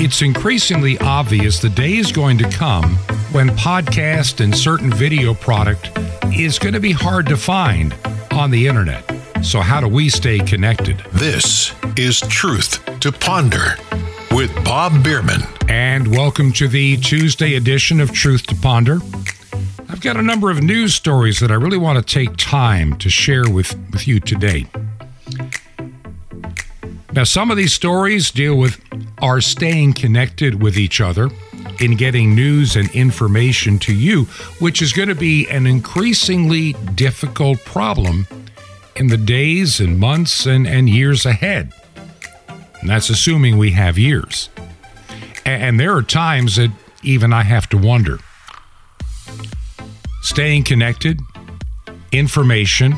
it's increasingly obvious the day is going to come when podcast and certain video product is going to be hard to find on the internet. So, how do we stay connected? This is Truth to Ponder with Bob Bierman. And welcome to the Tuesday edition of Truth to Ponder. I've got a number of news stories that I really want to take time to share with, with you today. Now, some of these stories deal with our staying connected with each other in getting news and information to you, which is going to be an increasingly difficult problem in the days and months and, and years ahead. And that's assuming we have years. And, and there are times that even I have to wonder. Staying connected, information,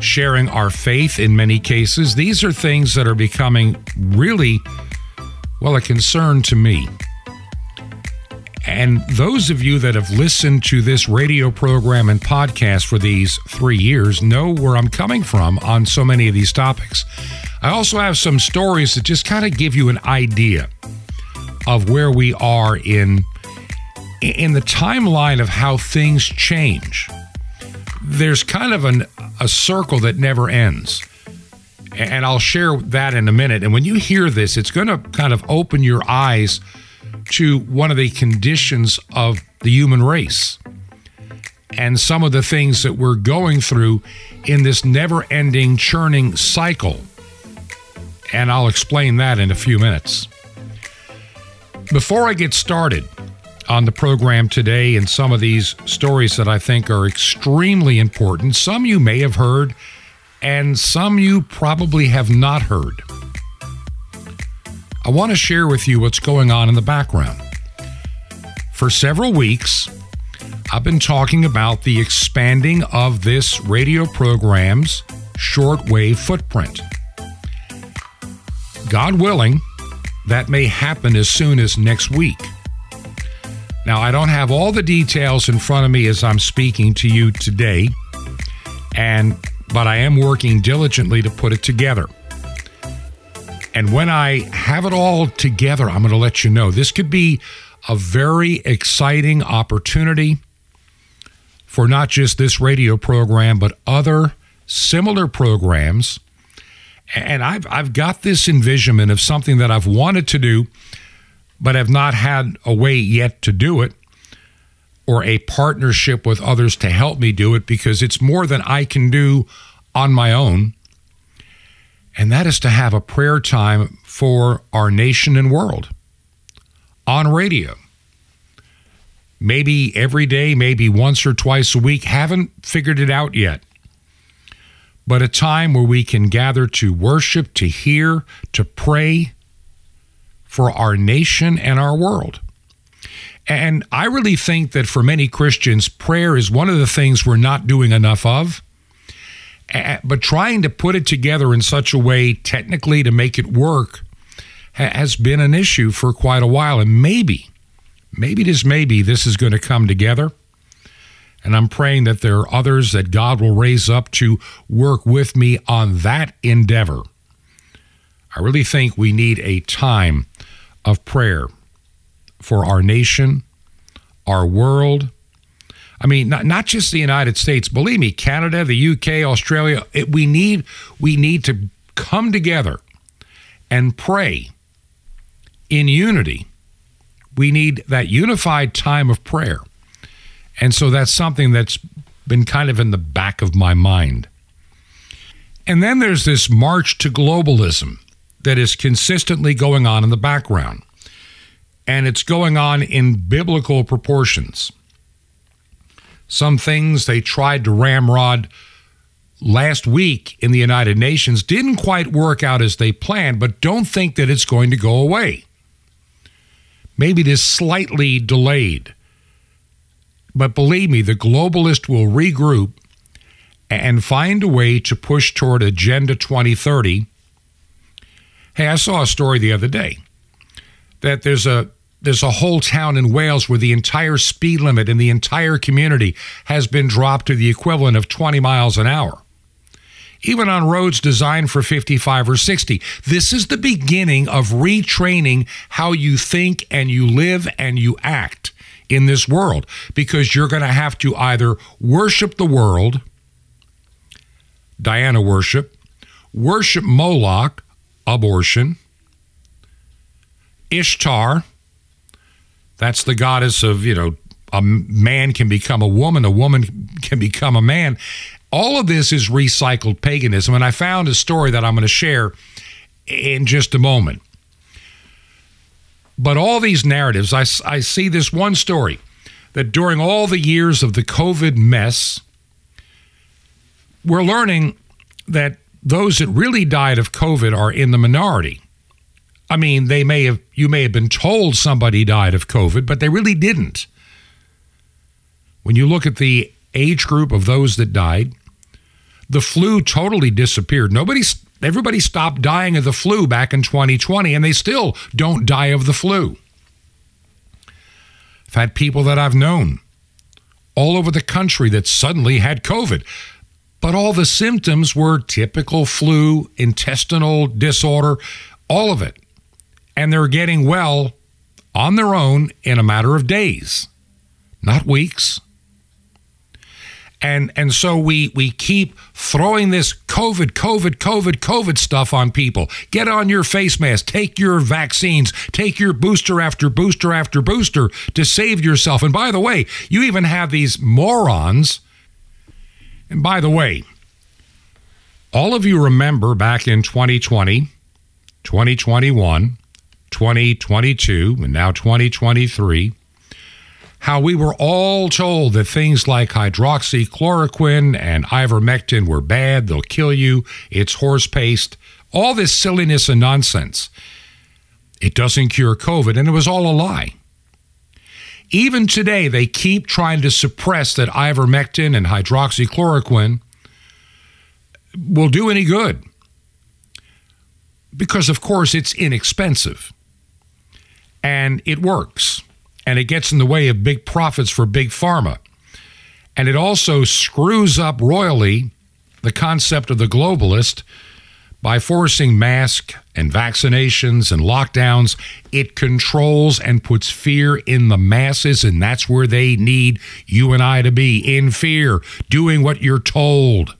sharing our faith in many cases, these are things that are becoming really, well, a concern to me. And those of you that have listened to this radio program and podcast for these three years know where I'm coming from on so many of these topics. I also have some stories that just kind of give you an idea of where we are in in the timeline of how things change. There's kind of an, a circle that never ends. And I'll share that in a minute. And when you hear this, it's going to kind of open your eyes to one of the conditions of the human race and some of the things that we're going through in this never ending churning cycle. And I'll explain that in a few minutes. Before I get started on the program today and some of these stories that I think are extremely important, some you may have heard, and some you probably have not heard. I want to share with you what's going on in the background. For several weeks, I've been talking about the expanding of this radio program's shortwave footprint. God willing, that may happen as soon as next week. Now, I don't have all the details in front of me as I'm speaking to you today, and but I am working diligently to put it together. And when I have it all together, I'm going to let you know. This could be a very exciting opportunity for not just this radio program, but other similar programs. And I've, I've got this envisionment of something that I've wanted to do, but have not had a way yet to do it or a partnership with others to help me do it because it's more than I can do on my own and that is to have a prayer time for our nation and world on radio. Maybe every day, maybe once or twice a week. Haven't figured it out yet. But a time where we can gather to worship, to hear, to pray for our nation and our world. And I really think that for many Christians, prayer is one of the things we're not doing enough of but trying to put it together in such a way technically to make it work has been an issue for quite a while. And maybe, maybe just maybe this is going to come together. And I'm praying that there are others that God will raise up to work with me on that endeavor. I really think we need a time of prayer for our nation, our world, I mean, not, not just the United States. Believe me, Canada, the UK, Australia. It, we need we need to come together and pray in unity. We need that unified time of prayer, and so that's something that's been kind of in the back of my mind. And then there's this march to globalism that is consistently going on in the background. And it's going on in biblical proportions. Some things they tried to ramrod last week in the United Nations didn't quite work out as they planned, but don't think that it's going to go away. Maybe it is slightly delayed. But believe me, the globalist will regroup and find a way to push toward Agenda 2030. Hey, I saw a story the other day that there's a there's a whole town in Wales where the entire speed limit in the entire community has been dropped to the equivalent of 20 miles an hour. even on roads designed for 55 or 60. This is the beginning of retraining how you think and you live and you act in this world because you're going to have to either worship the world, Diana worship, worship Moloch, abortion, Ishtar, that's the goddess of, you know, a man can become a woman, a woman can become a man. All of this is recycled paganism. And I found a story that I'm going to share in just a moment. But all these narratives, I, I see this one story that during all the years of the COVID mess, we're learning that those that really died of COVID are in the minority. I mean, they may have you may have been told somebody died of COVID, but they really didn't. When you look at the age group of those that died, the flu totally disappeared. Nobody everybody stopped dying of the flu back in 2020 and they still don't die of the flu. I've had people that I've known all over the country that suddenly had COVID. But all the symptoms were typical flu, intestinal disorder, all of it and they're getting well on their own in a matter of days, not weeks. And and so we we keep throwing this COVID, COVID, COVID, COVID stuff on people. Get on your face mask, take your vaccines, take your booster after booster after booster to save yourself. And by the way, you even have these morons. And by the way, all of you remember back in 2020, 2021, 2022 and now 2023 how we were all told that things like hydroxychloroquine and ivermectin were bad, they'll kill you, it's horse paste, all this silliness and nonsense. It doesn't cure COVID, and it was all a lie. Even today, they keep trying to suppress that ivermectin and hydroxychloroquine will do any good. Because, of course, it's inexpensive and it works. And it gets in the way of big profits for big pharma. And it also screws up royally the concept of the globalist by forcing masks and vaccinations and lockdowns. It controls and puts fear in the masses, and that's where they need you and I to be in fear, doing what you're told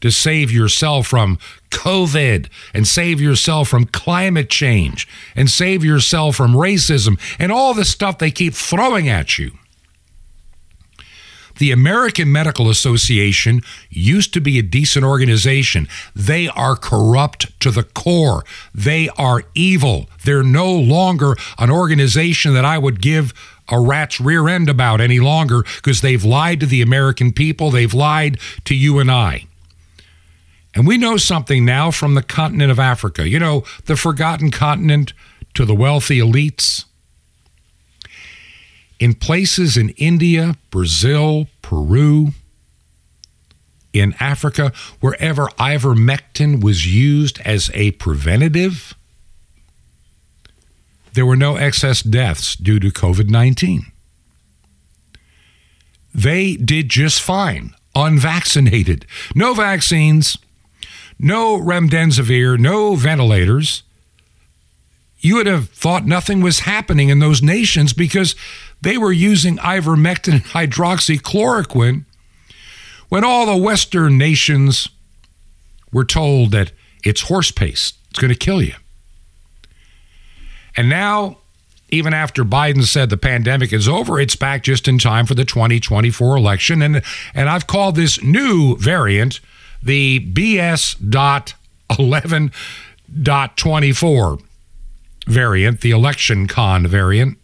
to save yourself from COVID and save yourself from climate change and save yourself from racism and all the stuff they keep throwing at you. The American Medical Association used to be a decent organization. They are corrupt to the core. They are evil. They're no longer an organization that I would give a rat's rear end about any longer because they've lied to the American people. They've lied to you and I. And we know something now from the continent of Africa, you know, the forgotten continent to the wealthy elites. In places in India, Brazil, Peru, in Africa, wherever ivermectin was used as a preventative, there were no excess deaths due to COVID 19. They did just fine, unvaccinated. No vaccines, no remdesivir, no ventilators, you would have thought nothing was happening in those nations because they were using ivermectin and hydroxychloroquine when all the Western nations were told that it's horse paste, it's going to kill you. And now, even after Biden said the pandemic is over, it's back just in time for the 2024 election. And, and I've called this new variant the BS.11.24 variant, the election con variant.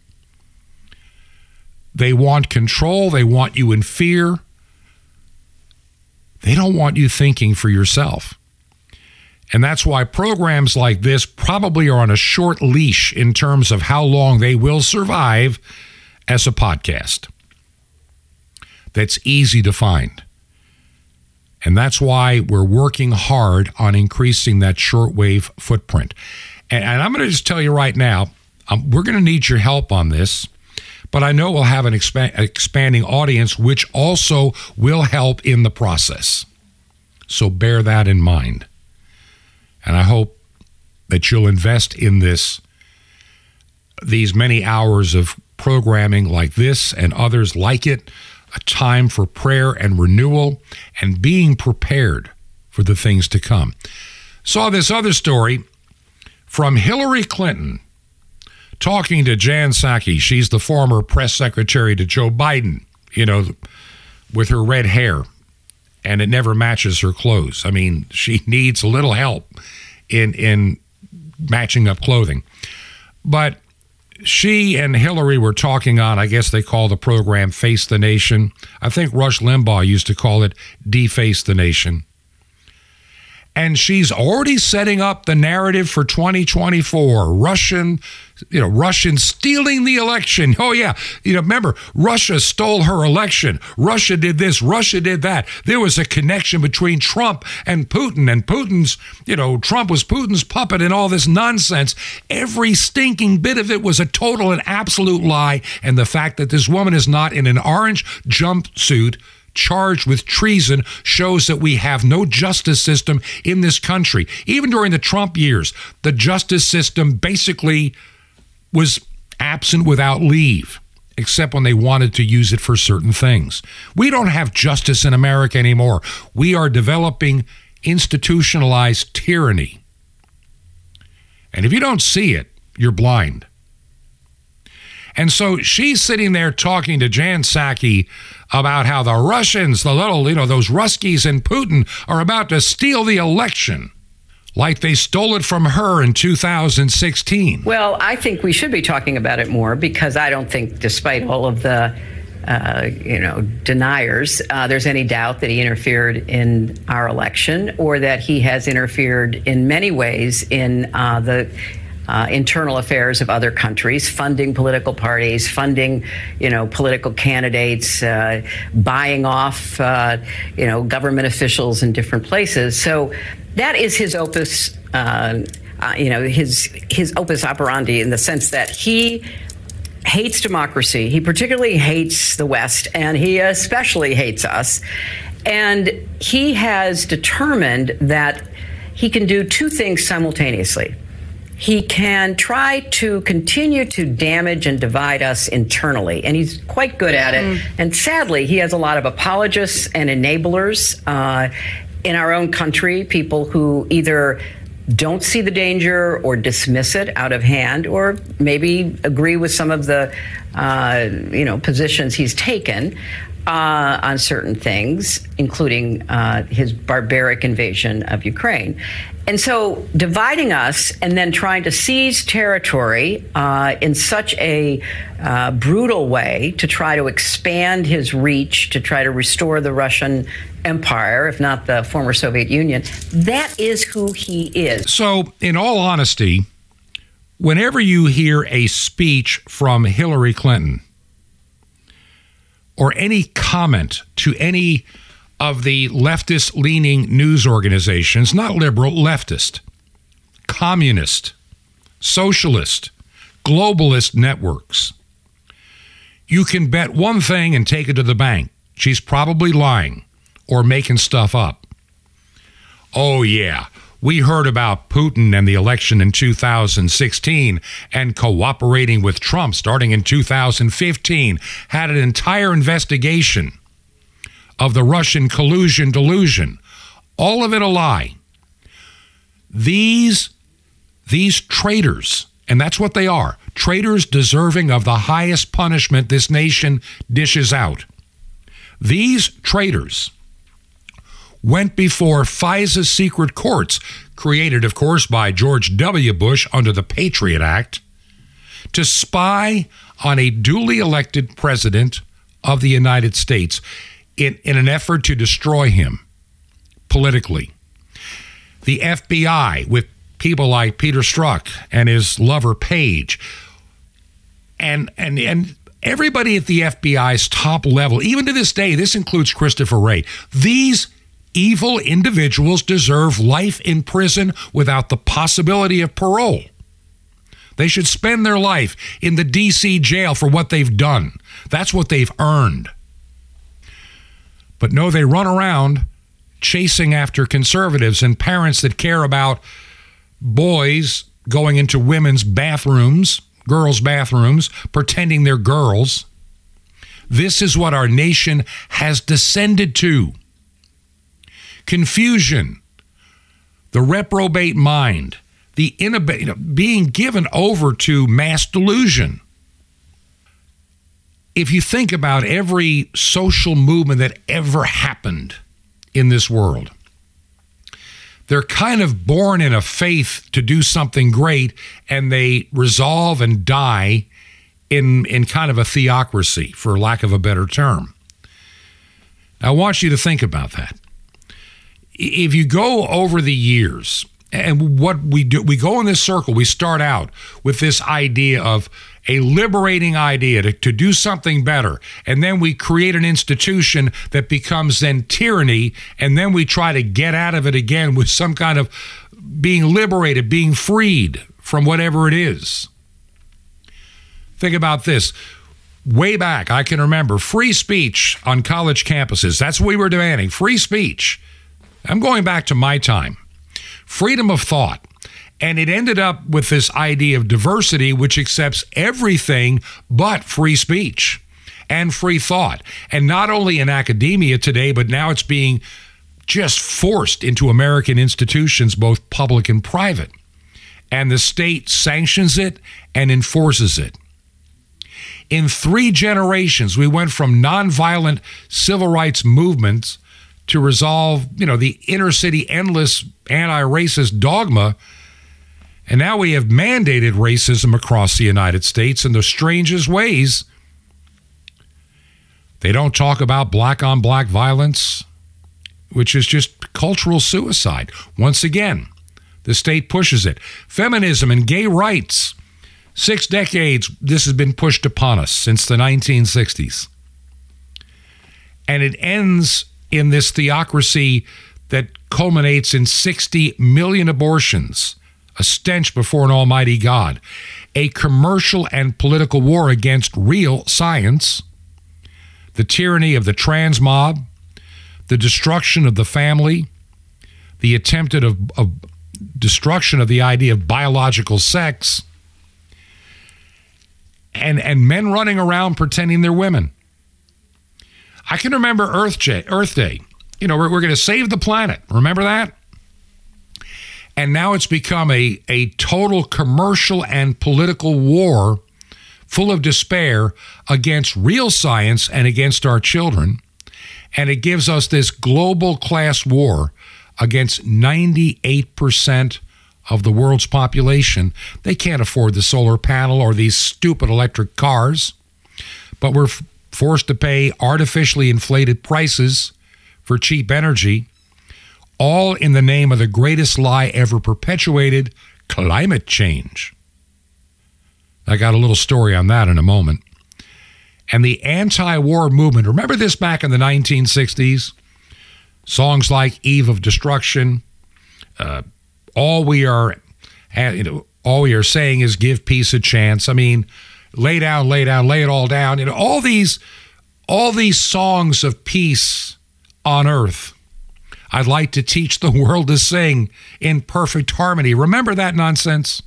They want control, they want you in fear. They don't want you thinking for yourself. And that's why programs like this probably are on a short leash in terms of how long they will survive as a podcast. That's easy to find. And that's why we're working hard on increasing that shortwave footprint. And, and I'm going to just tell you right now, um, we're going to need your help on this. But I know we'll have an expa- expanding audience, which also will help in the process. So bear that in mind. And I hope that you'll invest in this these many hours of programming like this and others like it, a time for prayer and renewal and being prepared for the things to come. Saw this other story from Hillary Clinton talking to Jen Psaki. She's the former press secretary to Joe Biden, you know, with her red hair, and it never matches her clothes. I mean, she needs a little help in in matching up clothing. But she and Hillary were talking on, I guess they call the program Face the Nation. I think Rush Limbaugh used to call it Deface the Nation and she's already setting up the narrative for 2024 russian you know russian stealing the election. Oh yeah. You know remember russia stole her election. Russia did this. Russia did that. There was a connection between trump and putin. And putin's you know trump was putin's puppet and all this nonsense. Every stinking bit of it was a total and absolute lie. And the fact that this woman is not in an orange jumpsuit charged with treason shows that we have no justice system in this country. Even during the Trump years, the justice system basically was absent without leave, except when they wanted to use it for certain things. We don't have justice in America anymore. We are developing institutionalized tyranny. And if you don't see it, you're blind. And so she's sitting there talking to Jen Psaki about how the Russians, the little, you know, those Ruskies and Putin are about to steal the election like they stole it from her in 2016. Well, I think we should be talking about it more because I don't think, despite all of the uh, you know, deniers, uh, there's any doubt that he interfered in our election or that he has interfered in many ways in uh, the uh, internal affairs of other countries, funding political parties, funding, you know, political candidates, uh, buying off, uh, you know, government officials in different places. So that is his opus. Uh, uh, you know, his his opus operandi in the sense that he hates democracy. He particularly hates the West, and he especially hates us. And he has determined that he can do two things simultaneously he can try to continue to damage and divide us internally, and he's quite good at it. Mm. And sadly, he has a lot of apologists and enablers uh, in our own country, people who either don't see the danger or dismiss it out of hand, or maybe agree with some of the uh, you know positions he's taken uh, on certain things, including uh, his barbaric invasion of Ukraine. And so, dividing us and then trying to seize territory uh, in such a uh, brutal way to try to expand his reach, to try to restore the Russian Empire, if not the former Soviet Union, that is who he is. So, in all honesty, whenever you hear a speech from Hillary Clinton, or any comment to any of the leftist leaning news organizations, not liberal, leftist, communist, socialist, globalist networks, you can bet one thing and take it to the bank. She's probably lying or making stuff up. Oh, yeah. We heard about Putin and the election in 2016 and cooperating with Trump starting in 2015. Had an entire investigation of the Russian collusion delusion. All of it a lie. These these traitors, and that's what they are, traitors deserving of the highest punishment this nation dishes out. These traitors went before FISA's secret courts, created, of course, by George W. Bush under the Patriot Act, to spy on a duly elected president of the United States in, in an effort to destroy him politically. The FBI, with people like Peter Strzok and his lover Paige, and and and everybody at the FBI's top level, even to this day, this includes Christopher Wray. These evil individuals deserve life in prison without the possibility of parole. They should spend their life in the D.C. jail for what they've done. That's what they've earned. But no, they run around chasing after conservatives and parents that care about boys going into women's bathrooms, girls' bathrooms, pretending they're girls. This is what our nation has descended to confusion, the reprobate mind, the being given over to mass delusion. If you think about every social movement that ever happened in this world, they're kind of born in a faith to do something great and they resolve and die in in kind of a theocracy for lack of a better term. I want you to think about that. If you go over the years and what we do we go in this circle we start out with this idea of a liberating idea to, to do something better. And then we create an institution that becomes then tyranny. And then we try to get out of it again with some kind of being liberated being freed from whatever it is. Think about this. Way back i can remember free speech on college campuses. That's what we were demanding free speech. I'm going back to my time. Freedom of thought and it ended up with this idea of diversity, which accepts everything but free speech and free thought. And not only in academia today, but now it's being just forced into American institutions, both public and private. And the state sanctions it and enforces it. In three generations, we went from nonviolent civil rights movements to resolve, you know, the inner city endless anti-racist dogma and now we have mandated racism across the United States in the strangest ways. They don't talk about black on black violence, which is just cultural suicide. Once again, the state pushes it. Feminism and gay rights. Six decades, this has been pushed upon us since the 1960s. And it ends in this theocracy that culminates in 60 million abortions a stench before an almighty God, a commercial and political war against real science, the tyranny of the trans mob, the destruction of the family, the attempted of, of destruction of the idea of biological sex, and, and men running around pretending they're women. I can remember Earth Day. Earth Day. You know, we're, we're going to save the planet. Remember that? And now it's become a, a total commercial and political war full of despair against real science and against our children. And it gives us this global class war against 98% of the world's population. They can't afford the solar panel or these stupid electric cars, but we're f- forced to pay artificially inflated prices for cheap energy all in the name of the greatest lie ever perpetuated climate change. I got a little story on that in a moment. And the anti war movement, remember this back in the 1960s? Songs like Eve of Destruction, uh, all we are you know, all we are saying is give peace a chance. I mean, lay down, lay down, lay it all down. You know, all these all these songs of peace on earth I'd like to teach the world to sing in perfect harmony. Remember that nonsense?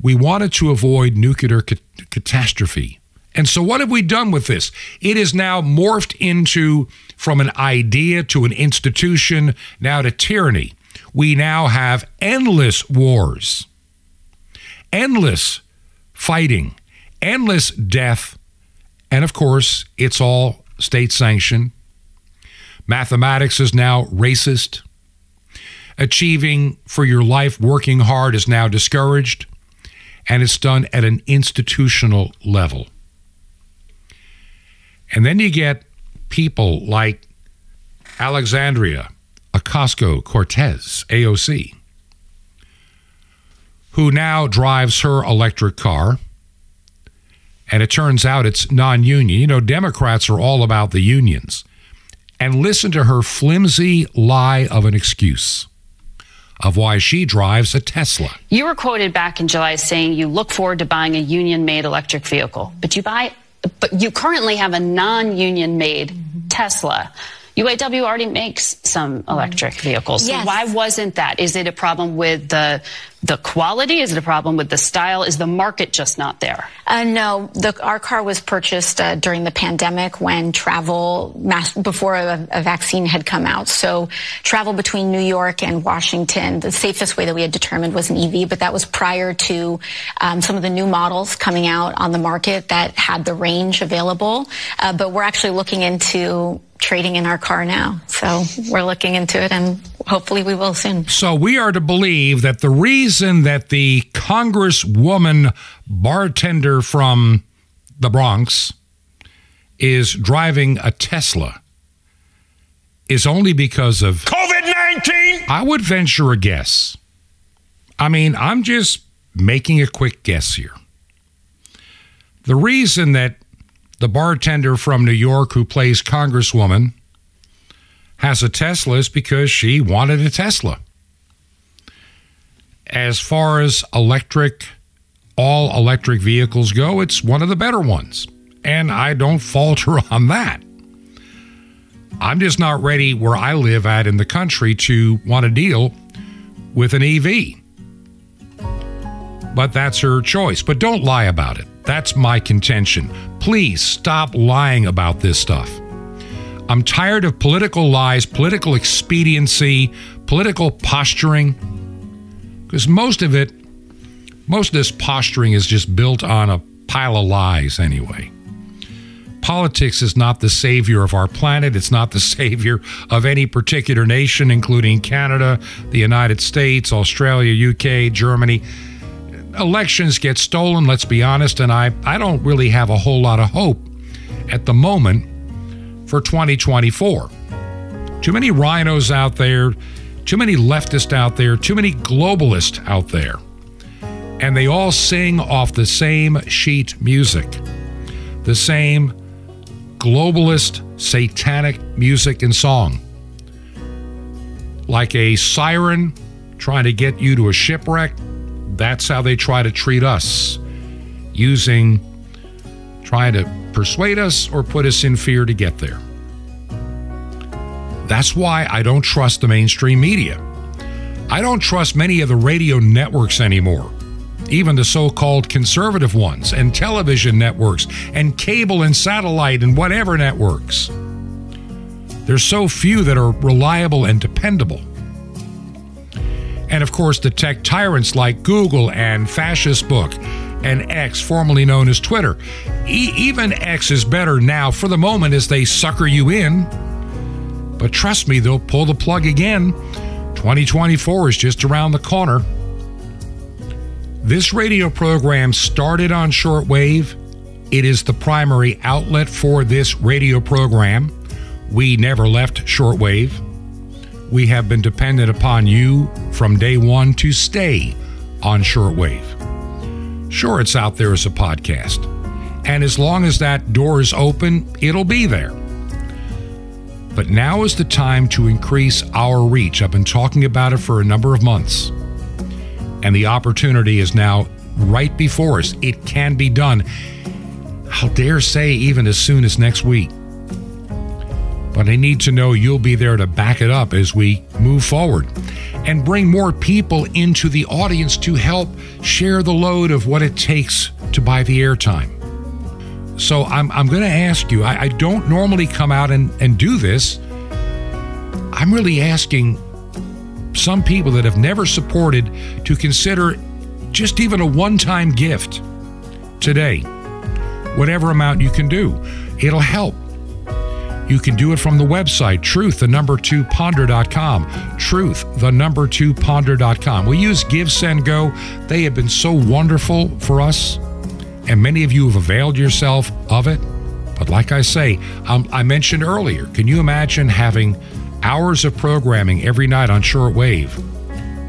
We wanted to avoid nuclear ca- catastrophe. And so, what have we done with this? It is now morphed into from an idea to an institution, now to tyranny. We now have endless wars, endless fighting, endless death, and of course, it's all state sanctioned Mathematics is now racist. Achieving for your life, working hard is now discouraged, and it's done at an institutional level. And then you get people like Alexandria Ocasio Cortez, AOC, who now drives her electric car. And it turns out it's non union. You know, Democrats are all about the unions and listen to her flimsy lie of an excuse of why she drives a Tesla. You were quoted back in July saying you look forward to buying a union made electric vehicle, but you buy but you currently have a non-union made Tesla. UAW already makes some electric vehicles. Yes. So why wasn't that? Is it a problem with the the quality? Is it a problem with the style? Is the market just not there? Uh, no, the, our car was purchased uh, during the pandemic when travel, mass, before a, a, vaccine had come out. So travel between New York and Washington, the safest way that we had determined was an EV, but that was prior to um, some of the new models coming out on the market that had the range available. Uh, but we're actually looking into trading in our car now. So we're looking into it and hopefully we will soon. So we are to believe that the reason that the Congresswoman bartender from the Bronx is driving a Tesla is only because of COVID 19. I would venture a guess. I mean, I'm just making a quick guess here. The reason that the bartender from New York who plays Congresswoman has a Tesla is because she wanted a Tesla. As far as electric, all electric vehicles go, it's one of the better ones. And I don't falter on that. I'm just not ready where I live at in the country to want to deal with an EV. But that's her choice. But don't lie about it. That's my contention. Please stop lying about this stuff. I'm tired of political lies, political expediency, political posturing, because most of it, most of this posturing is just built on a pile of lies anyway. Politics is not the savior of our planet. It's not the savior of any particular nation, including Canada, the United States, Australia, UK, Germany elections get stolen, let's be honest, and I, I don't really have a whole lot of hope at the moment for 2024. Too many RINOs out there, too many leftists out there, too many globalists out there. And they all sing off the same sheet music, the same globalist, satanic music and song. Like a siren trying to get you to a shipwreck, that's how they try to treat us, using, trying to persuade us or put us in fear to get there. That's why I don't trust the mainstream media. I don't trust many of the radio networks anymore, even the so called conservative ones, and television networks, and cable and satellite and whatever networks. There's so few that are reliable and dependable. And of course, the tech tyrants like Google and Fascist Book and X, formerly known as Twitter. E- even X is better now for the moment as they sucker you in. But trust me, they'll pull the plug again. 2024 is just around the corner. This radio program started on shortwave. It is the primary outlet for this radio program. We never left shortwave. We have been dependent upon you from day one to stay on shortwave. Sure, it's out there as a podcast. And as long as that door is open, it'll be there. But now is the time to increase our reach. I've been talking about it for a number of months. And the opportunity is now right before us. It can be done. I'll dare say, even as soon as next week. But I need to know you'll be there to back it up as we move forward and bring more people into the audience to help share the load of what it takes to buy the airtime. So I'm, I'm going to ask you, I, I don't normally come out and, and do this. I'm really asking some people that have never supported to consider just even a one time gift today, whatever amount you can do. It'll help. You can do it from the website, truth, the number two ponder.com. Truth, the number two ponder.com. We use GiveSendGo. They have been so wonderful for us, and many of you have availed yourself of it. But like I say, um, I mentioned earlier, can you imagine having hours of programming every night on shortwave?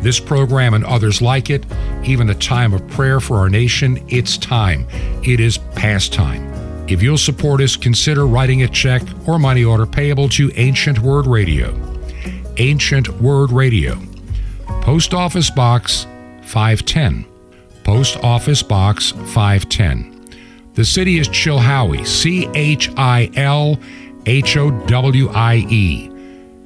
This program and others like it, even a time of prayer for our nation, it's time. It is past time. If you'll support us, consider writing a check or money order payable to Ancient Word Radio. Ancient Word Radio. Post Office Box 510. Post Office Box 510. The city is Chilhowie, C H I L H O W I E,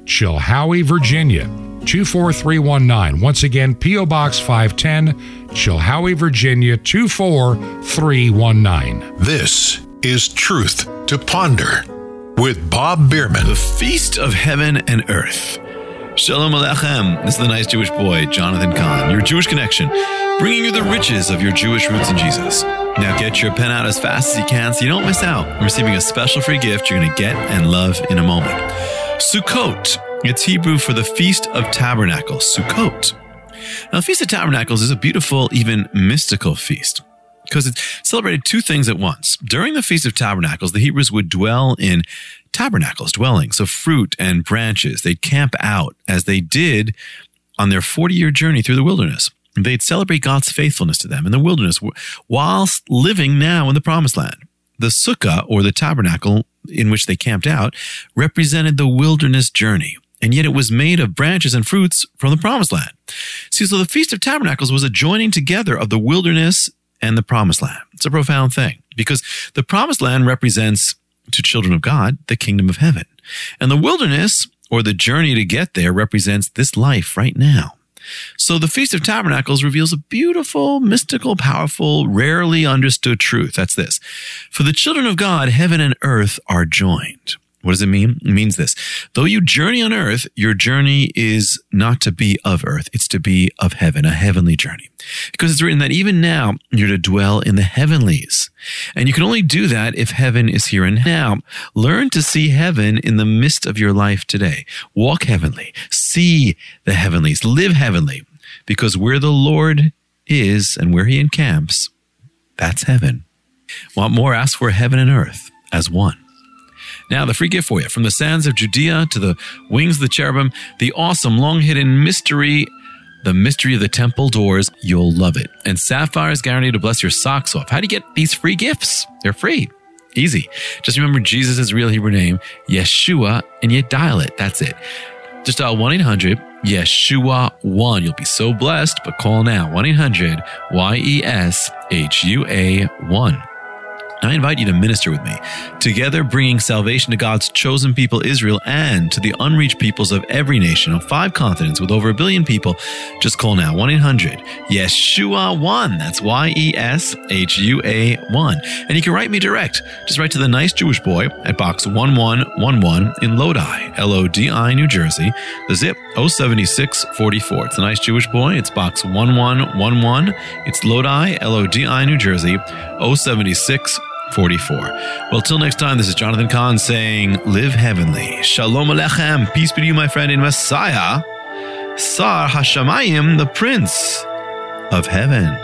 Chilhowie, Virginia 24319. Once again, P.O. Box 510, Chilhowie, Virginia 24319. This is Truth to Ponder with Bob Bierman. The Feast of Heaven and Earth. Shalom Aleichem. This is the nice Jewish boy, Jonathan Cahn, your Jewish connection, bringing you the riches of your Jewish roots in Jesus. Now get your pen out as fast as you can so you don't miss out on receiving a special free gift you're going to get and love in a moment. Sukkot. It's Hebrew for the Feast of Tabernacles, Sukkot. Now, the Feast of Tabernacles is a beautiful, even mystical feast because it celebrated two things at once. During the Feast of Tabernacles, the Hebrews would dwell in tabernacles, dwellings of fruit and branches. They'd camp out as they did on their 40 year journey through the wilderness. They'd celebrate God's faithfulness to them in the wilderness whilst living now in the promised land. The sukkah, or the tabernacle in which they camped out, represented the wilderness journey, and yet it was made of branches and fruits from the promised land. See, so the Feast of Tabernacles was a joining together of the wilderness and the promised land. It's a profound thing because the promised land represents to children of God the kingdom of heaven. And the wilderness or the journey to get there represents this life right now. So the Feast of Tabernacles reveals a beautiful, mystical, powerful, rarely understood truth. That's this. For the children of God, heaven and earth are joined. What does it mean? It means this. Though you journey on earth, your journey is not to be of earth. It's to be of heaven, a heavenly journey. Because it's written that even now you're to dwell in the heavenlies. And you can only do that if heaven is here and now. Learn to see heaven in the midst of your life today. Walk heavenly. See the heavenlies. Live heavenly. Because where the Lord is and where he encamps, that's heaven. Want more? Ask for heaven and earth as one. Now, the free gift for you from the sands of Judea to the wings of the cherubim, the awesome, long hidden mystery, the mystery of the temple doors. You'll love it. And Sapphire is guaranteed to bless your socks off. How do you get these free gifts? They're free. Easy. Just remember Jesus' real Hebrew name, Yeshua, and you dial it. That's it. Just dial 1 800 Yeshua 1. You'll be so blessed, but call now 1 800 Y E S H U A 1. I invite you to minister with me, together bringing salvation to God's chosen people Israel and to the unreached peoples of every nation on five continents with over a billion people. Just call now 1 800 Yeshua 1. That's Y E S H U A 1. And you can write me direct. Just write to the nice Jewish boy at box 1111 in Lodi, L O D I, New Jersey. The zip 07644. It's a nice Jewish boy. It's box 1111. It's Lodi, L O D I, New Jersey 076 44. Well, till next time, this is Jonathan Cahn saying, Live heavenly. Shalom Aleichem. Peace be to you, my friend, in Messiah. Sar Hashamayim, the Prince of Heaven.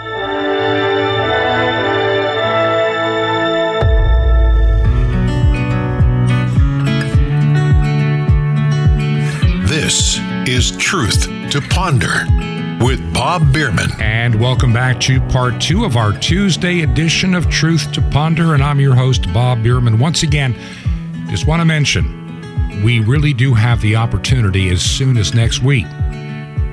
This is Truth to Ponder with Bob Bierman. And welcome back to part two of our Tuesday edition of Truth to Ponder. And I'm your host, Bob Bierman. Once again, just want to mention we really do have the opportunity as soon as next week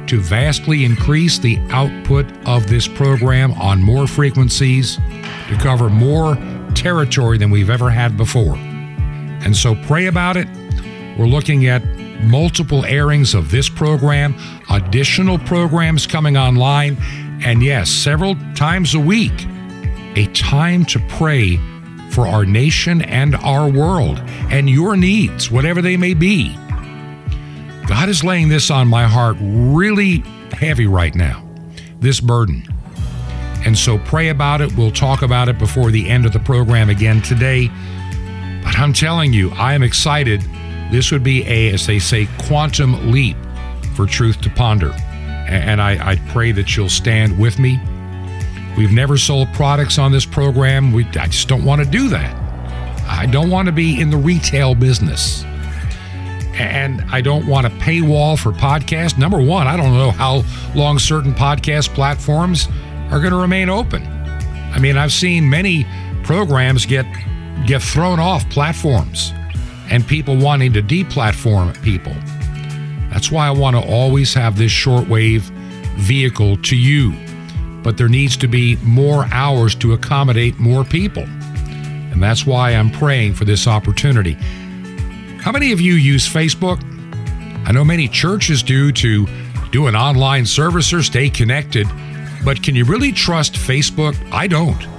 to vastly increase the output of this program on more frequencies to cover more territory than we've ever had before. And so pray about it. We're looking at multiple airings of this program, additional programs coming online, and yes, several times a week, a time to pray for our nation and our world and your needs, whatever they may be. God is laying this on my heart really heavy right now, this burden. And so pray about it. We'll talk about it before the end of the program again today. But I'm telling you, I am excited this would be a, as they say, quantum leap for truth to ponder. And I, I pray that you'll stand with me. We've never sold products on this program. We, I just don't want to do that. I don't want to be in the retail business. And I don't want a paywall for podcasts. Number one, I don't know how long certain podcast platforms are going to remain open. I mean, I've seen many programs get get thrown off platforms and people wanting to deplatform people. That's why I want to always have this shortwave vehicle to you. But there needs to be more hours to accommodate more people. And that's why I'm praying for this opportunity. How many of you use Facebook? I know many churches do to do an online service or stay connected, but can you really trust Facebook? I don't.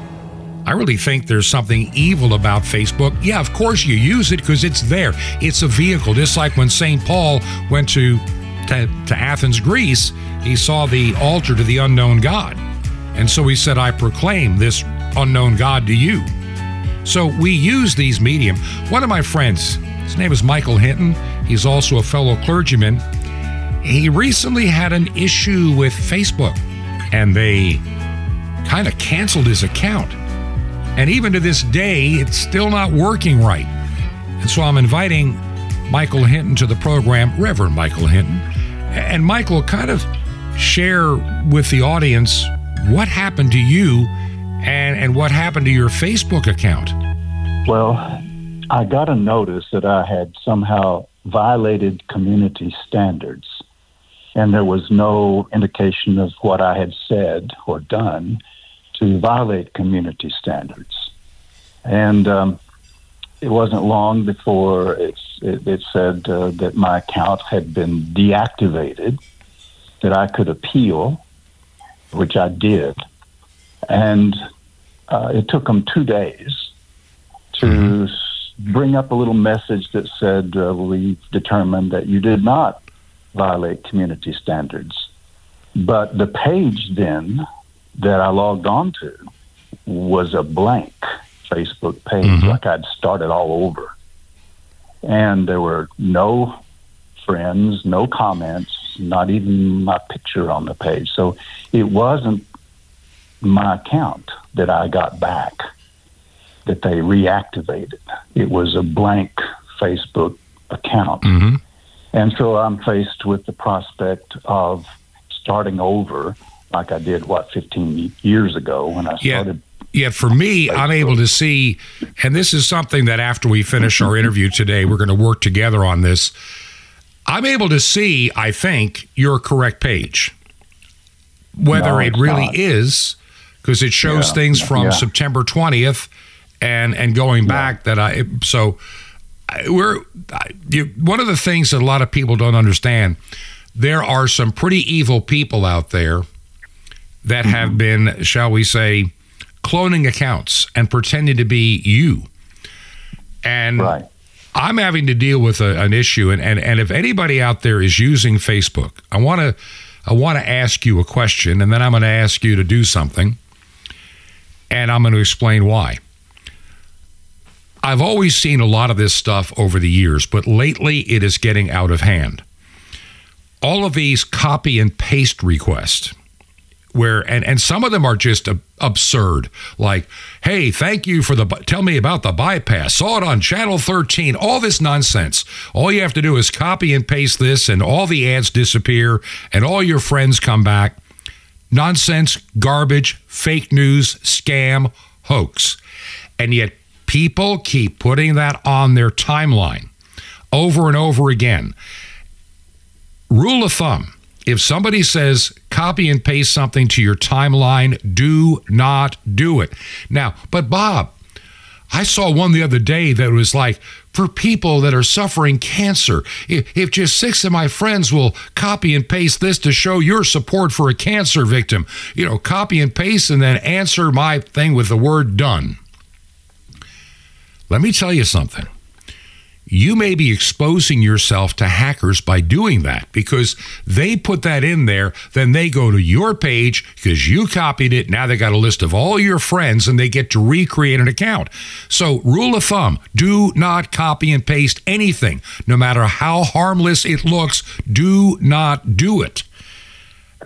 I really think there's something evil about Facebook. Yeah, of course you use it because it's there. It's a vehicle, just like when St. Paul went to, to, to Athens, Greece, he saw the altar to the unknown God. And so he said, I proclaim this unknown God to you. So we use these medium. One of my friends, his name is Michael Hinton. He's also a fellow clergyman. He recently had an issue with Facebook and they kind of canceled his account. And even to this day, it's still not working right. And so I'm inviting Michael Hinton to the program, Reverend Michael Hinton. And Michael, kind of share with the audience what happened to you and, and what happened to your Facebook account. Well, I got a notice that I had somehow violated community standards, and there was no indication of what I had said or done to violate community standards. And um, it wasn't long before it, it said uh, that my account had been deactivated, that I could appeal, which I did. And uh, it took them two days to mm-hmm. bring up a little message that said, uh, We determined that you did not violate community standards. But the page then that I logged on to was a blank Facebook page, mm-hmm. like I'd started all over. And there were no friends, no comments, not even my picture on the page. So it wasn't my account that I got back that they reactivated. It was a blank Facebook account. Mm-hmm. And so I'm faced with the prospect of starting over like I did, what, 15 years ago when I started. Yeah. Yeah, for me, I'm able to see, and this is something that after we finish our interview today, we're going to work together on this. I'm able to see, I think, your correct page. Whether no, it really not. is, because it shows yeah. things from yeah. September 20th and and going back yeah. that I so we're you, one of the things that a lot of people don't understand there are some pretty evil people out there that have mm-hmm. been, shall we say, cloning accounts and pretending to be you. And right. I'm having to deal with a, an issue. And, and, and if anybody out there is using Facebook, I want to I want to ask you a question, and then I'm going to ask you to do something, and I'm going to explain why. I've always seen a lot of this stuff over the years, but lately it is getting out of hand. All of these copy and paste requests where and and some of them are just absurd. Like hey thank you for the tell me about the bypass. Saw it on channel 13 all this nonsense. All you have to do is copy and paste this and all the ads disappear and all your friends come back. Nonsense garbage fake news scam hoax. And yet people keep putting that on their timeline over and over again. Rule of thumb if somebody says copy and paste something to your timeline, do not do it. Now, but Bob, I saw one the other day that was like, for people that are suffering cancer, if, if, just six of my friends will copy and paste this to show your support for a cancer victim, you know, copy and paste and then answer my thing with the word done. Let me tell you something you may be exposing yourself to hackers by doing that because they put that in there. Then they go to your page because you copied it. Now they got a list of all your friends and they get to recreate an account. So, rule of thumb do not copy and paste anything, no matter how harmless it looks. Do not do it.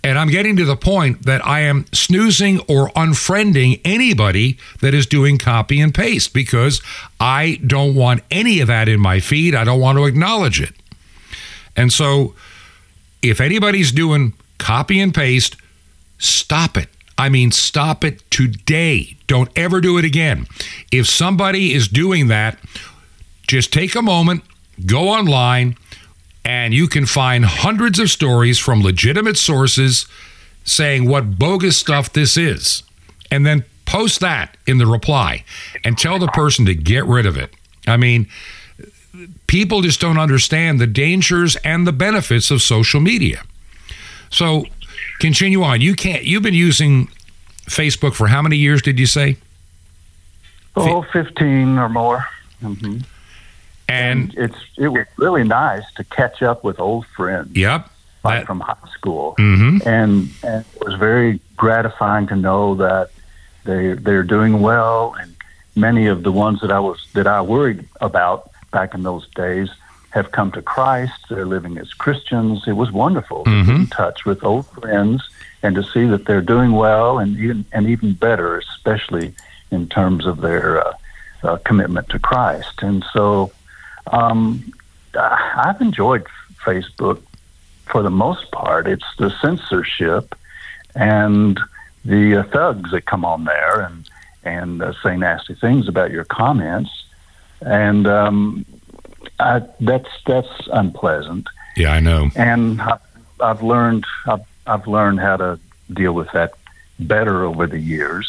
And I'm getting to the point that I am snoozing or unfriending anybody that is doing copy and paste because I don't want any of that in my feed. I don't want to acknowledge it. And so if anybody's doing copy and paste, stop it. I mean, stop it today. Don't ever do it again. If somebody is doing that, just take a moment, go online, and you can find hundreds of stories from legitimate sources saying what bogus stuff this is. And then post that in the reply and tell the person to get rid of it. I mean, people just don't understand the dangers and the benefits of social media. So continue on. You can't. You've been using Facebook for how many years? Did you say? Oh, 15 or more. hmm And It's it was really nice to catch up with old friends. yep. like that- from high school, Mhm. and, and it was very gratifying to know that they they're doing well, and many of the ones that I was that I worried about back in those days have come to Christ. They're living as Christians. It was wonderful to get in touch with old friends and to see that they're doing well, and even and even better, especially in terms of their uh, uh, commitment to Christ. And so, um, I- I've enjoyed Facebook for the most part. It's the censorship and the uh, thugs that come on there and and uh, say nasty things about your comments, and um, I, that's that's unpleasant. Yeah, I know. And I've, I've learned I've, I've learned how to deal with that better over the years.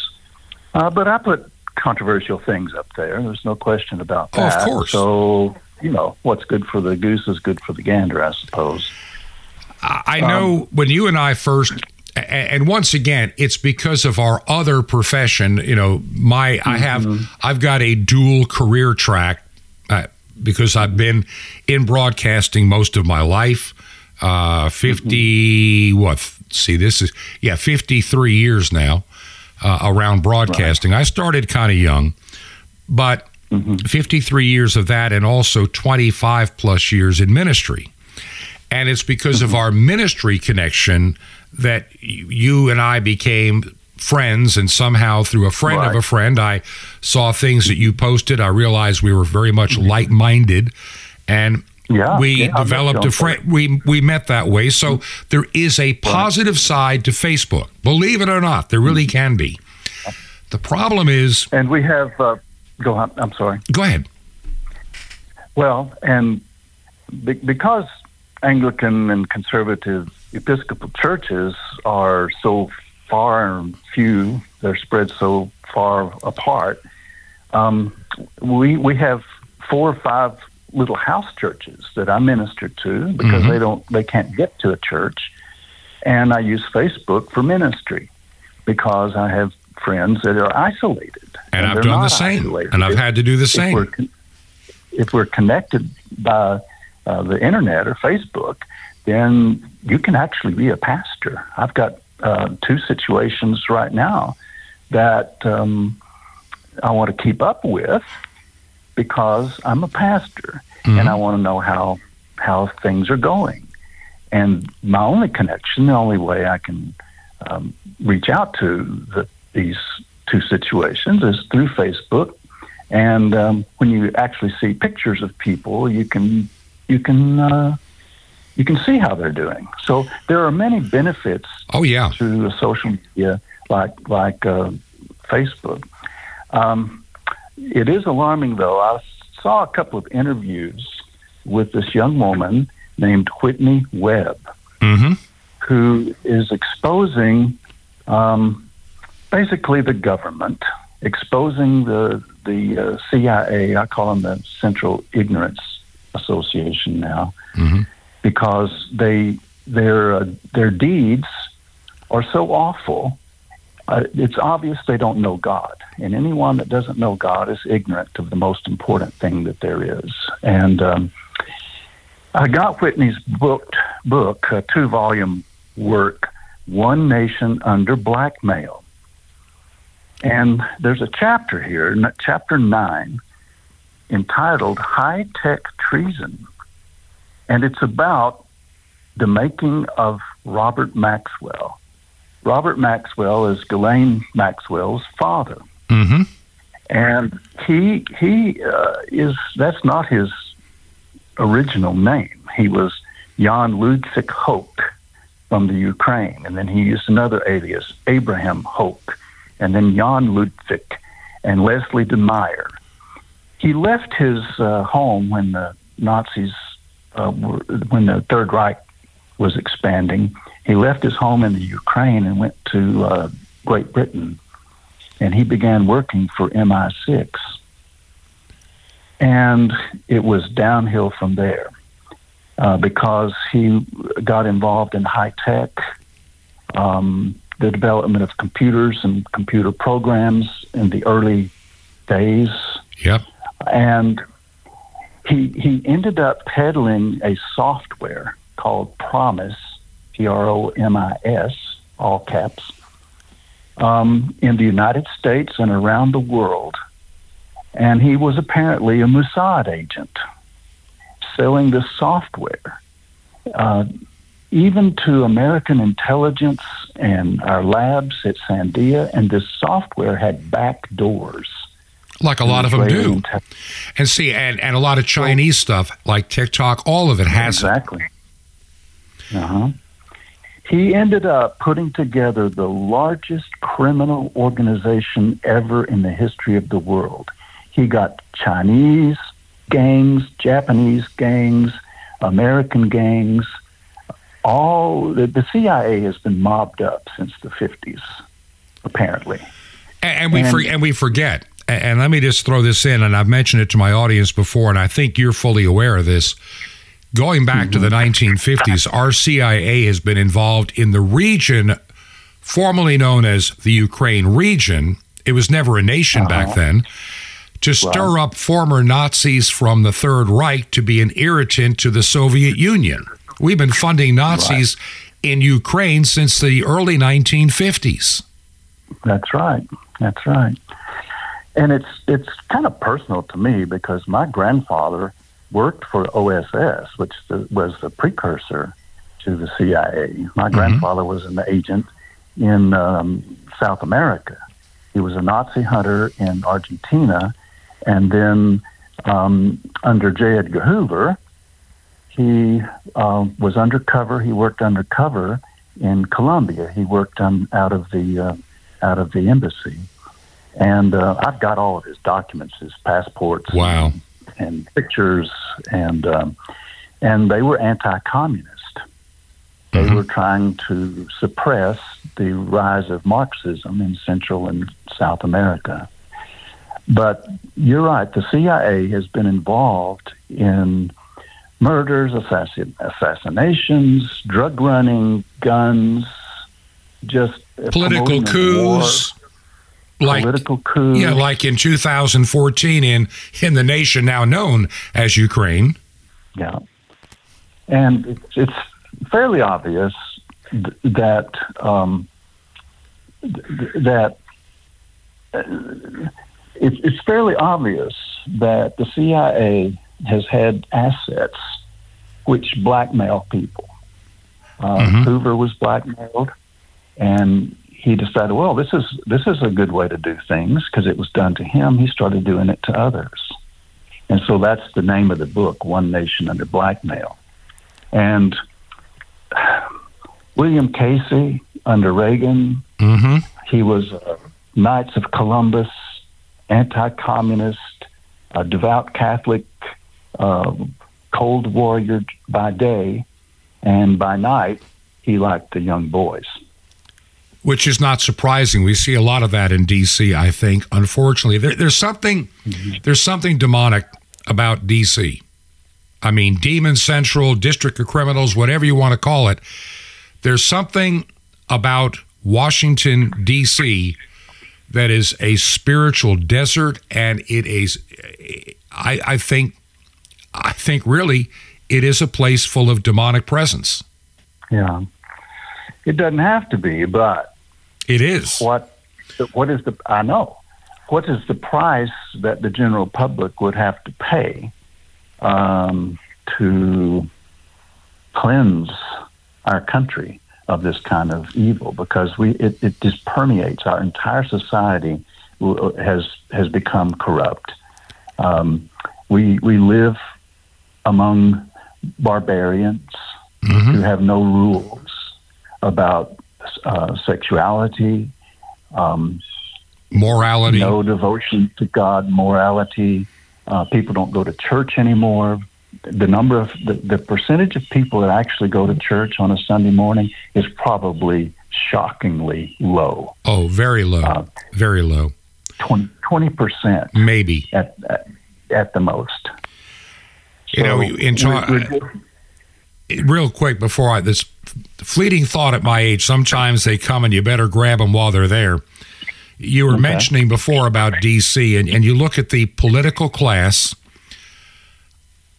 Uh, but I put controversial things up there. There's no question about Oh, of that. course. So you know what's good for the goose is good for the gander, I suppose. I know when you and I first, and once again, it's because of our other profession. You know, my I have I've got a dual career track uh, because I've been in broadcasting most of my life. Uh, 50 what? See, this is yeah, fifty three years now uh, around broadcasting. I started kind of young, but 53 years of that, and also 25 plus years in ministry. And it's because of our ministry connection that you and I became friends. And somehow, through a friend of a friend, I saw things that you posted. I realized we were very much mm-hmm. like minded. And Yeah, we yeah, developed a friend. We, we met that way. So mm-hmm. there is a positive side to Facebook. Believe it or not, there really mm-hmm. can be. The problem is, And we have uh, go on. I'm sorry. go ahead. Well, and be- because Anglican and conservative Episcopal churches are so far and few, they're spread so far apart. Um, we we have four or five little house churches that I minister to because they don't they can't get to a church, and I use Facebook for ministry because I have friends that are isolated. And, I've done the same. isolated. And I've If- had to do the if we're same. if we're connected by uh, the internet or Facebook, then you can actually be a pastor. I've got uh, two situations right now that um, I want to keep up with because I'm a pastor and I want to know how how things are going. And my only connection, the only way I can um, reach out to the, these two situations is through Facebook. And um, when you actually see pictures of people, you can you can uh, you can see how they're doing. So there are many benefits Oh, yeah. to a social media like like uh, Facebook. Um, it is alarming, though. I saw a couple of interviews with this young woman named Whitney Webb, hmm who is exposing um, basically the government, exposing the the uh, CIA. I call them the Central Ignorance Association now, Mhm. because they their uh, their deeds are so awful. Uh, it's obvious they don't know God, and anyone that doesn't know God is ignorant of the most important thing that there is. And um, I got Whitney's book, book, a two-volume work, "One Nation Under Blackmail," and there's a chapter here, chapter nine, entitled "High Tech Treason," and it's about the making of Robert Maxwell. Robert Maxwell is Ghislaine Maxwell's father, hmm and he he uh, is that's not his original name. He was Jan Ludwig Hoch from the Ukraine, and then he used another alias, Abraham Hoch, and then Jan Ludwig and Leslie de Meyer. He left his uh, home when the Nazis, uh, were, when the Third Reich was expanding. He left his home in the Ukraine and went to uh, Great Britain, and he began working for MI6. And it was downhill from there uh, because he got involved in high tech, um, the development of computers and computer programs in the early days. Yep. And he, he ended up peddling a software called PROMIS, P R O M I S, all caps, um, in the United States and around the world. And he was apparently a Mossad agent selling this software, uh, even to American intelligence and our labs at Sandia. And this software had back doors. Like a lot of them do. And see, and, and a lot of Chinese stuff like TikTok, all of it has exactly. Uh huh. He ended up putting together the largest criminal organization ever in the history of the world. He got Chinese gangs, Japanese gangs, American gangs. All the, the CIA has been mobbed up since the 50s, apparently. And, and we and, for, and we forget. And let me just throw this in, and I've mentioned it to my audience before, and I think you're fully aware of this. Going back mm-hmm. to the 1950s, mm-hmm. our CIA has been involved in the region formerly known as the Ukraine region. It was never a nation uh-huh. back then. To stir right. up former Nazis from the Third Reich to be an irritant to the Soviet Union. We've been funding Nazis right. in Ukraine since the early 1950s. That's right. That's right. And it's it's kind of personal to me because my grandfather worked for OSS, which the, was the precursor to the CIA. My mm-hmm. grandfather was an agent in um, South America. He was a Nazi hunter in Argentina, and then um, under J. Edgar Hoover, he uh, was undercover. He worked undercover in Colombia. He worked um, out of the uh, out of the embassy, and uh, I've got all of his documents, his passports. Wow. And, and pictures, and um, and they were anti-communist. They mm-hmm. were trying to suppress the rise of Marxism in Central and South America. But you're right, the CIA has been involved in murders, assassin, assassinations, drug running, guns, just political coups like, political coup. Yeah, like in 2014 in in the nation now known as Ukraine. Yeah, and it's, it's fairly obvious th- that um, th- that uh, it's, it's fairly obvious that the CIA has had assets which blackmail people. Uh, mm-hmm. Hoover was blackmailed, and he decided, well, this is this is a good way to do things because it was done to him. He started doing it to others, and so that's the name of the book, One Nation Under Blackmail. And William Casey under Reagan, mm-hmm. he was a Knights of Columbus, anti-communist, a devout Catholic, uh, cold warrior by day, and by night he liked the young boys which is not surprising. We see a lot of that in DC. I think, unfortunately, there, there's something there's something demonic about DC. I mean, Demon Central, District of Criminals, whatever you want to call it. There's something about Washington D.C. that is a spiritual desert, and it is. I, I think, I think really, it is a place full of demonic presence. Yeah. It doesn't have to be, but it is. What what is the I know. What is the price that the general public would have to pay um, to cleanse our country of this kind of evil? Because we it, it just permeates our entire society has has become corrupt. Um, we we live among barbarians mm-hmm. who have no rules about uh, sexuality, um, morality, no devotion to God, morality. Uh, people don't go to church anymore. The number of the, the percentage of people that actually go to church on a Sunday morning is probably shockingly low. Oh, very low, uh, very low. 20 percent, maybe. At, at, at the most. You know, in we're- real quick before I this fleeting thought at my age, sometimes they come and you better grab them while they're there. You were mentioning before about DC, and, and you look at the political class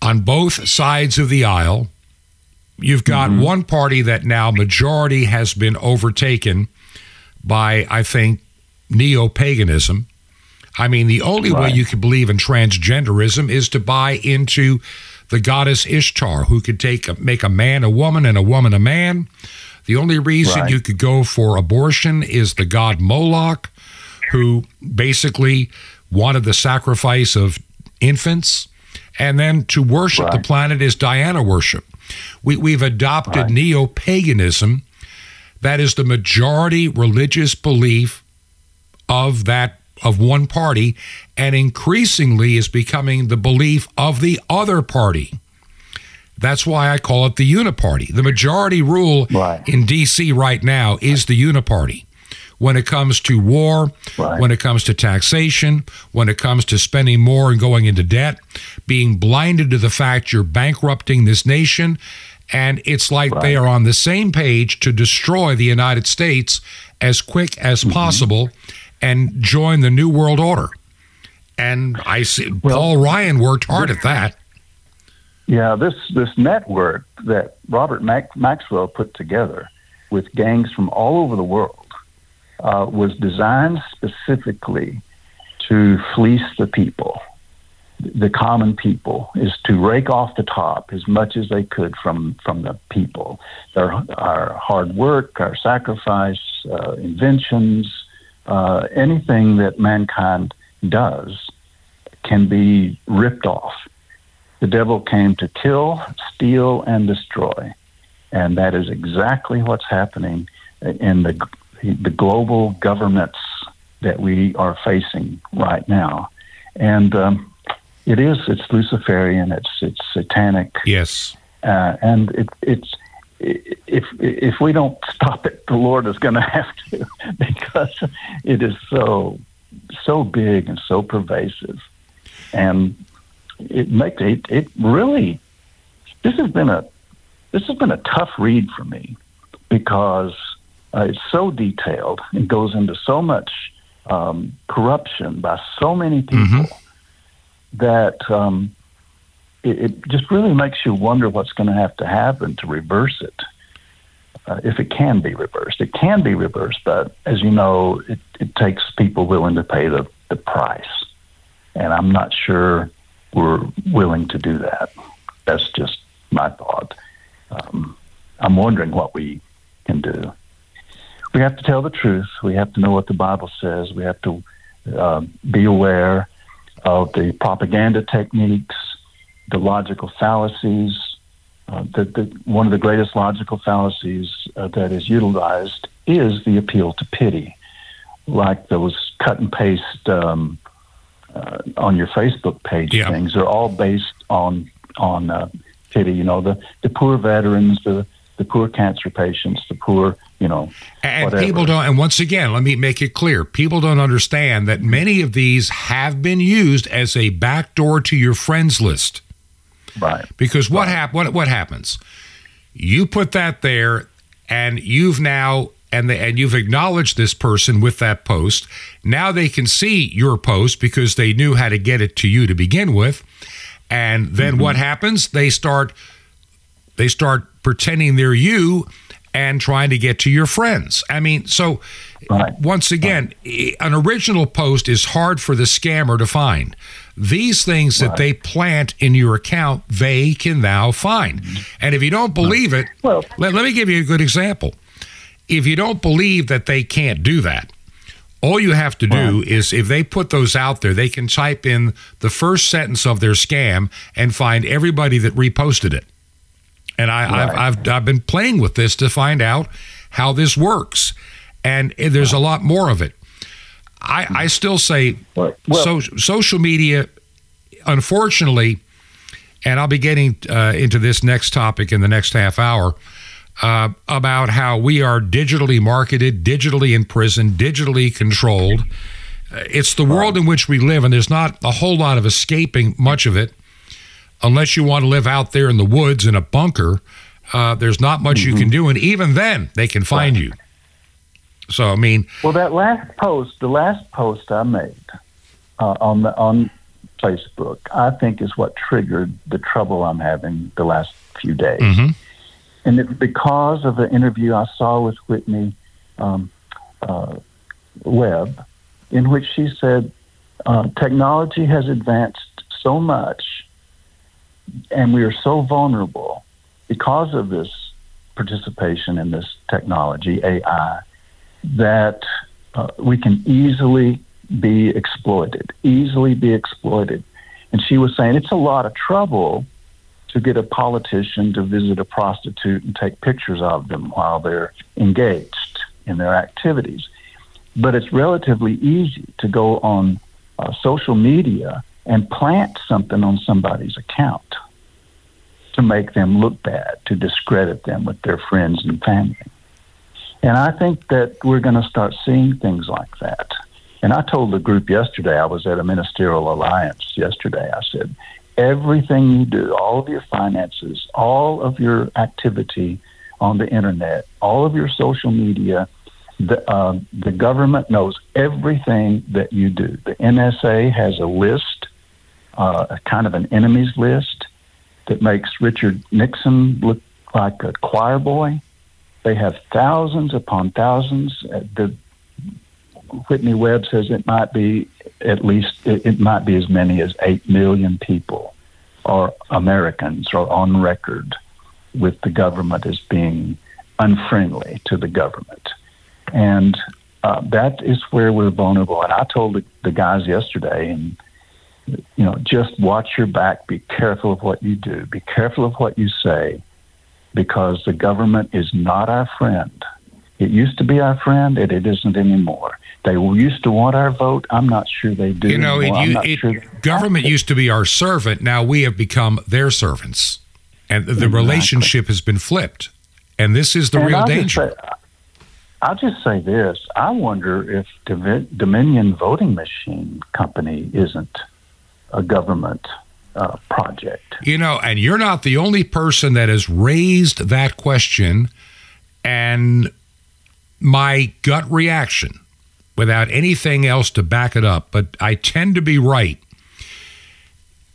on both sides of the aisle. You've got mm-hmm. one party that now majority has been overtaken by, I think, neo paganism. I mean, the only way you can believe in transgenderism is to buy into the goddess Ishtar, who could take make a man a woman and a woman a man. The only reason Right. you could go for abortion is the god Moloch, who basically wanted the sacrifice of infants. And then to worship the planet is Diana worship. We, we've adopted Right. neo paganism. That is the majority religious belief of that of one party and increasingly is becoming the belief of the other party. That's why I call it the uniparty. The majority rule Right. in DC right now is the uniparty. When it comes to war, Right. when it comes to taxation, when it comes to spending more and going into debt, being blinded to the fact you're bankrupting this nation, and it's like they are on the same page to destroy the United States as quick as Mm-hmm. possible and join the New World Order. And I see Paul Ryan worked hard at that. Yeah, this this network that Robert Mac- Maxwell put together with gangs from all over the world uh, was designed specifically to fleece the people, the common people, is to rake off the top as much as they could from from the people. Their our hard work, our sacrifice, uh, inventions, uh, anything that mankind does can be ripped off. The devil came to kill, steal, and destroy. And that is exactly what's happening in the, the global governments that we are facing right now. And um, it is, it's Luciferian, it's, it's satanic, Yes. uh, and it, it's, if if we don't stop it, the Lord is going to have to because it is so so big and so pervasive, and it makes it it really. This has been a this has been a tough read for me because uh, it's so detailed and goes into so much um, corruption by so many people that um, it, it just really makes you wonder what's going to have to happen to reverse it. Uh, if it can be reversed, it can be reversed, but as you know, it, it takes people willing to pay the, the price. And I'm not sure we're willing to do that. That's just my thought. Um, I'm wondering what we can do. We have to tell the truth. We have to know what the Bible says. We have to uh, be aware of the propaganda techniques, the logical fallacies. Uh, the, the, one of the greatest logical fallacies uh, that is utilized is the appeal to pity, like those cut and paste um, uh, on your Facebook page Yeah. things. They're all based on on uh, pity. You know, the the poor veterans, the the poor cancer patients, the poor, you know, And whatever. people don't, and once again, let me make it clear people don't understand that many of these have been used as a backdoor to your friends list. Right. Because what, hap- what, what happens? You put that there, and you've now. And, the, and you've acknowledged this person with that post. Now they can see your post because they knew how to get it to you to begin with. And then what mm-hmm. happens? They start they start pretending they're you and trying to get to your friends. I mean, so Right. once again, i- an original post is hard for the scammer to find. These things that Right. they plant in your account, they can now find. Mm-hmm. And if you don't believe it, Well- let, let me give you a good example. If you don't believe that they can't do that, all you have to do is if they put those out there, they can type in the first sentence of their scam and find everybody that reposted it. And I, I've, Right. I've I've been playing with this to find out how this works, and eh, there's a lot more of it. I, I still say Well- so, social media, unfortunately, and I'll be getting uh, into this next topic in the next half hour uh, about how we are digitally marketed, digitally imprisoned, digitally controlled. It's the world in which we live, and there's not a whole lot of escaping much of it unless you want to live out there in the woods in a bunker. Uh, there's not much you can do, and even then, they can find you. So, I mean, Well, that last post, the last post I made uh, on the on Facebook, I think is what triggered the trouble I'm having the last few days, Mhm. and it's because of the interview I saw with Whitney um, uh, Webb, in which she said uh, technology has advanced so much, and we are so vulnerable because of this participation in this technology, AI that uh, we can easily be exploited, easily be exploited. And she was saying it's a lot of trouble to get a politician to visit a prostitute and take pictures of them while they're engaged in their activities. But it's relatively easy to go on uh, social media and plant something on somebody's account to make them look bad, to discredit them with their friends and family. And I think that we're going to start seeing things like that. And I told the group yesterday, I was at a ministerial alliance yesterday. I said, everything you do, all of your finances, all of your activity on the internet, all of your social media, the, uh, the government knows everything that you do. The NSA has a list, uh, a kind of an enemies list that makes Richard Nixon look like a choir boy. They have thousands upon thousands. Uh, The Whitney Webb says it might be at least it, might be as many as eight million people or Americans are on record with the government as being unfriendly to the government, and uh, that is where we're vulnerable. And I told the, the guys yesterday, and you know, just watch your back. Be careful of what you do. Be careful of what you say, because the government is not our friend. It used to be our friend, and it isn't anymore. They used to want our vote. I'm not sure they do. you know, it, you, it, sure- government used to be our servant. Now we have become their servants. And the Exactly. relationship has been flipped. And this is the And real I'll danger. Just say, I'll just say this: I wonder if Dominion Voting Machine Company isn't a government uh, project. You know, and you're not the only person that has raised that question. And my gut reaction, without anything else to back it up, but I tend to be right.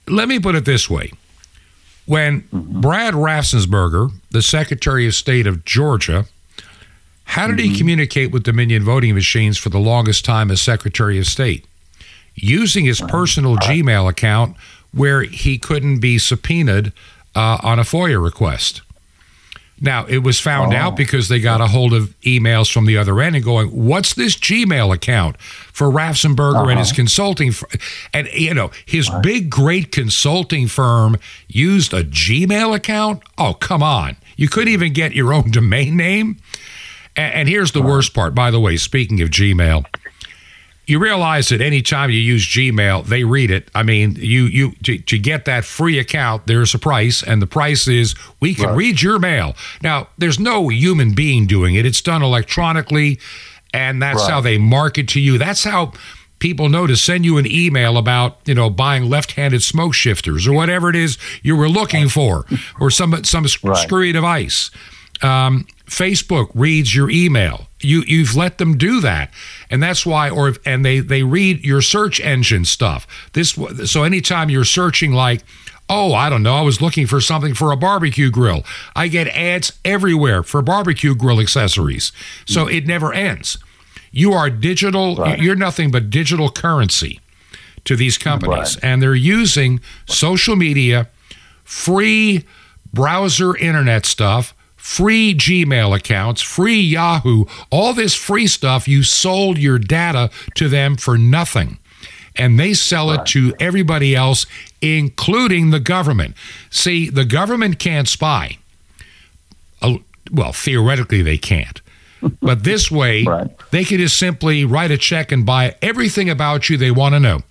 Let me put it this way. When mm-hmm. Brad Raffensperger, the Secretary of State of Georgia, how did he mm-hmm. communicate with Dominion voting machines for the longest time as Secretary of State? Using his uh, personal Gmail account where he couldn't be subpoenaed uh, on a FOIA request. Now, it was found out because they got a hold of emails from the other end and going, What's this Gmail account for Raffensperger and his consulting? F-? And, you know, his big, great consulting firm used a Gmail account? Oh, come on. You couldn't even get your own domain name? And, and here's the worst part, by the way, speaking of Gmail you realize that anytime you use Gmail, they read it. I mean, you you to, to get that free account, there's a price, and the price is we can read your mail. Now, there's no human being doing it; it's done electronically, and that's how they market to you. That's how people know to send you an email about you know buying left-handed smoke shifters or whatever it is you were looking for, or some some Right. screwy device. Um, Facebook reads your email. You you've let them do that, and that's why. Or if, and they they read your search engine stuff. This so anytime you're searching like. Oh, I don't know. I was looking for something for a barbecue grill. I get ads everywhere for barbecue grill accessories. So it never ends. You are digital, you're nothing but digital currency to these companies. Right. And they're using social media, free browser internet stuff, free Gmail accounts, free Yahoo, all this free stuff. You sold your data to them for nothing. And they sell it to everybody else, including the government. See, the government can't spy. Well, theoretically, they can't. But this way, Right. they can just simply write a check and buy everything about you they want to know.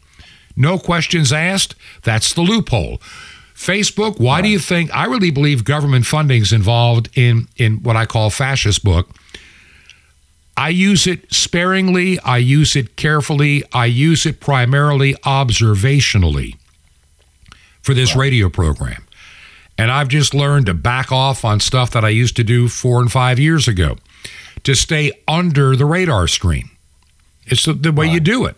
No questions asked. That's the loophole. Facebook, why do you think I really believe government funding is involved in in what I call fascist book? I use it sparingly, I use it carefully, I use it primarily observationally for this radio program. And I've just learned to back off on stuff that I used to do four and five years ago to stay under the radar screen. It's the, the way you do it.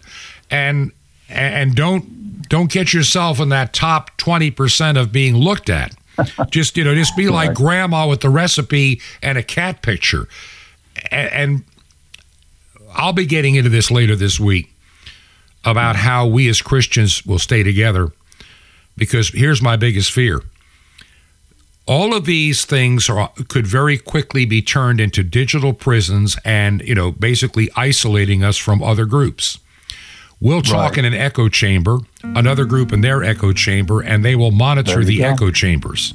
And and don't don't get yourself in that top 20% of being looked at. just you know, just be like grandma with the recipe and a cat picture. And, and I'll be getting into this later this week about how we as Christians will stay together because here's my biggest fear. All of these things are, could very quickly be turned into digital prisons and, you know, basically isolating us from other groups. We'll talk right. in an echo chamber, another group in their echo chamber, and they will monitor the go. echo chambers.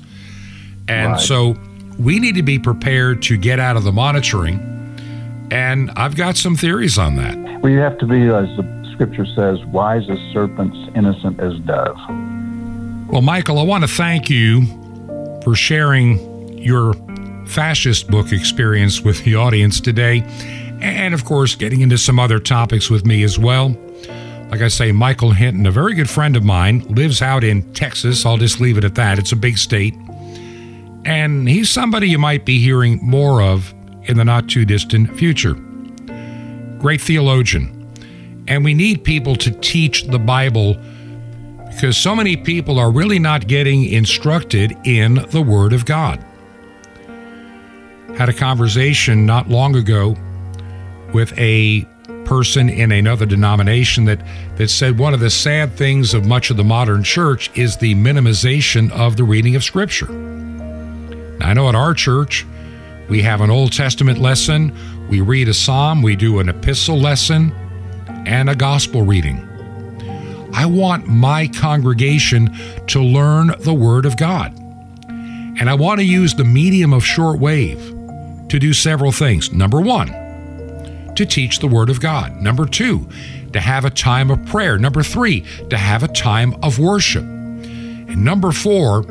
And right. so we need to be prepared to get out of the monitoring. And I've got some theories on that. We have to be, as the scripture says, wise as serpents, innocent as dove. Well, Michael, I want to thank you for sharing your fascist book experience with the audience today. And of course, getting into some other topics with me as well. Like I say, Michael Hinton, a very good friend of mine, lives out in Texas. I'll just leave it at that. It's a big state. And he's somebody you might be hearing more of in the not too distant future. Great theologian. And we need people to teach the Bible because so many people are really not getting instructed in the Word of God. Had a conversation not long ago with a person in another denomination that, that said one of the sad things of much of the modern church is the minimization of the reading of Scripture. Now, I know at our church, we have an Old Testament lesson, we read a psalm, we do an epistle lesson, and a gospel reading. I want my congregation to learn the Word of God. And I want to use the medium of shortwave to do several things. Number one, to teach the Word of God. Number two, to have a time of prayer. Number three, to have a time of worship. And number four,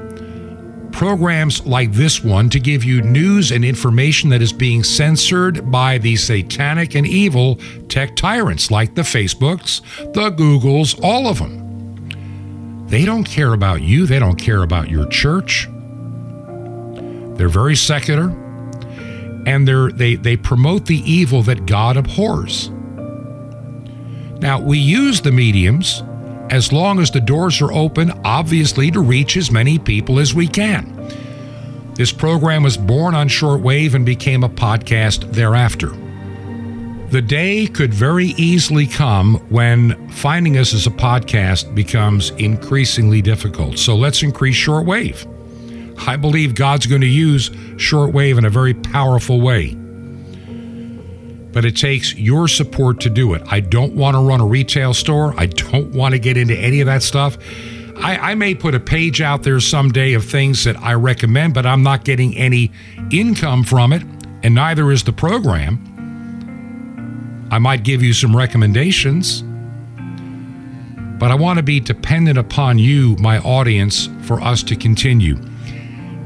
programs like this one to give you news and information that is being censored by the satanic and evil tech tyrants like the Facebooks, the Googles, all of them. They don't care about you, they don't care about your church. They're very secular and they, they promote the evil that God abhors. Now, we use the mediums as long as the doors are open, obviously, to reach as many people as we can. This program was born on shortwave and became a podcast thereafter. The day could very easily come when finding us as a podcast becomes increasingly difficult. So let's increase shortwave. I believe God's going to use shortwave in a very powerful way. But it takes your support to do it. I don't want to run a retail store. I don't want to get into any of that stuff. I, I, may put a page out there someday of things that I recommend, but I'm not getting any income from it, and neither is the program. I might give you some recommendations, but I want to be dependent upon you, my audience, for us to continue.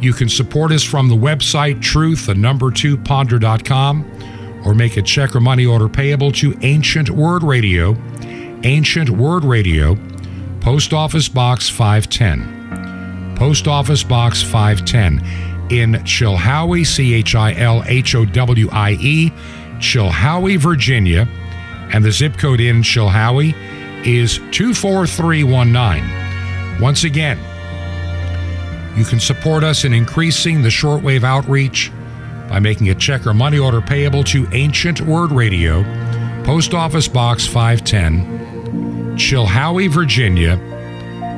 You can support us from the website truth, the number two ponder.com, or make a check or money order payable to Ancient Word Radio, Ancient Word Radio, Post Office Box 510. Post Office Box 510 in Chilhowie, C H I L H O W I E, Chilhowie, Virginia. And the zip code in Chilhowie is 24319. Once again, you can support us in increasing the shortwave outreach by making a check or money order payable to Ancient Word Radio, Post Office Box 510, Chilhowie, Virginia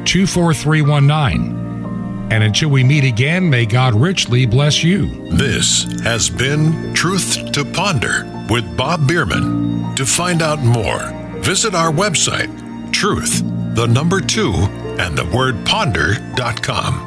24319. And until we meet again, may God richly bless you. This has been Truth to Ponder with Bob Bierman. To find out more, visit our website, truth, the number two, and the word ponder.com.